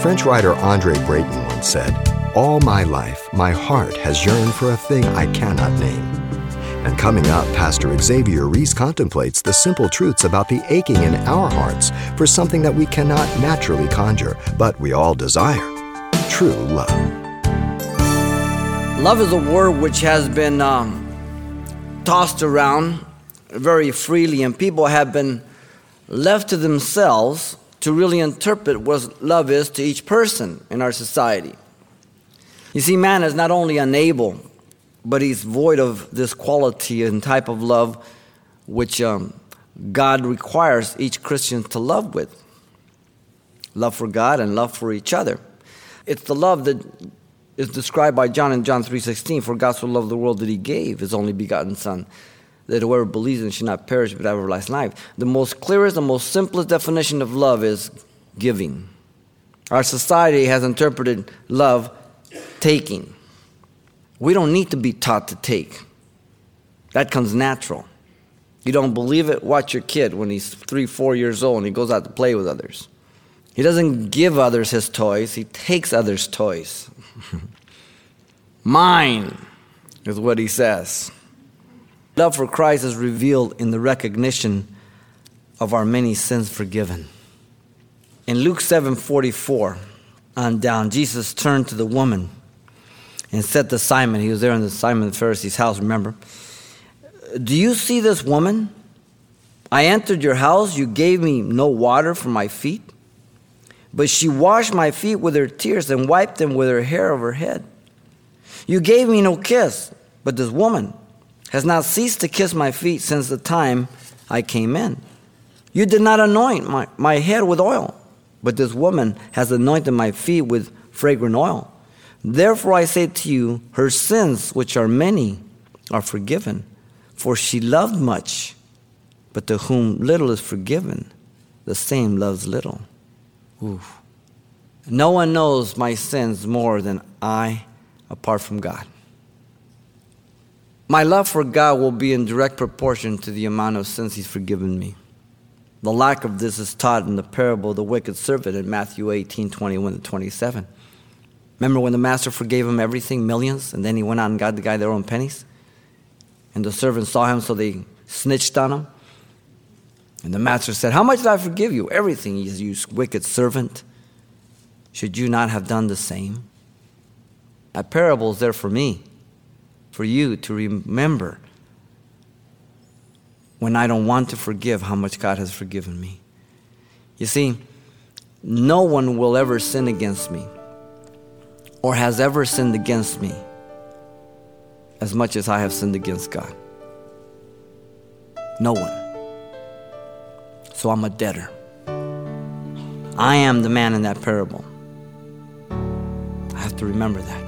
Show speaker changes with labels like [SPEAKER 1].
[SPEAKER 1] French writer Andre Breton once said, All my life, my heart has yearned for a thing I cannot name. And coming up, Pastor Xavier Reese contemplates the simple truths about the aching in our hearts for something that we cannot naturally conjure, but we all desire true love.
[SPEAKER 2] Love is a word which has been um, tossed around very freely, and people have been left to themselves to really interpret what love is to each person in our society. You see, man is not only unable, but he's void of this quality and type of love which um, God requires each Christian to love with love for God and love for each other. It's the love that is described by John in John 3:16 for God so loved the world that he gave his only begotten son that whoever believes in should not perish but have everlasting life. The most clearest, the most simplest definition of love is giving. Our society has interpreted love taking. We don't need to be taught to take. That comes natural. You don't believe it? Watch your kid when he's three, four years old and he goes out to play with others. He doesn't give others his toys, he takes others' toys. Mine is what he says. Love for Christ is revealed in the recognition of our many sins forgiven. In Luke 7:44 on down, Jesus turned to the woman and said to Simon, he was there in the Simon the Pharisee's house, remember? Do you see this woman? I entered your house, you gave me no water for my feet, but she washed my feet with her tears and wiped them with her hair of her head. You gave me no kiss, but this woman has not ceased to kiss my feet since the time I came in. You did not anoint my, my head with oil, but this woman has anointed my feet with fragrant oil. Therefore I say to you, her sins, which are many, are forgiven, for she loved much, but to whom little is forgiven, the same loves little. Oof. No one knows my sins more than I apart from God. My love for God will be in direct proportion to the amount of sins He's forgiven me. The lack of this is taught in the parable of the wicked servant in Matthew 18 21 to 27. Remember when the master forgave him everything, millions, and then he went out and got the guy their own pennies? And the servants saw him, so they snitched on him. And the master said, How much did I forgive you? Everything, you wicked servant. Should you not have done the same? That parable is there for me for you to remember when I don't want to forgive how much God has forgiven me. You see, no one will ever sin against me or has ever sinned against me as much as I have sinned against God. No one. So I'm a debtor. I am the man in that parable. I have to remember that.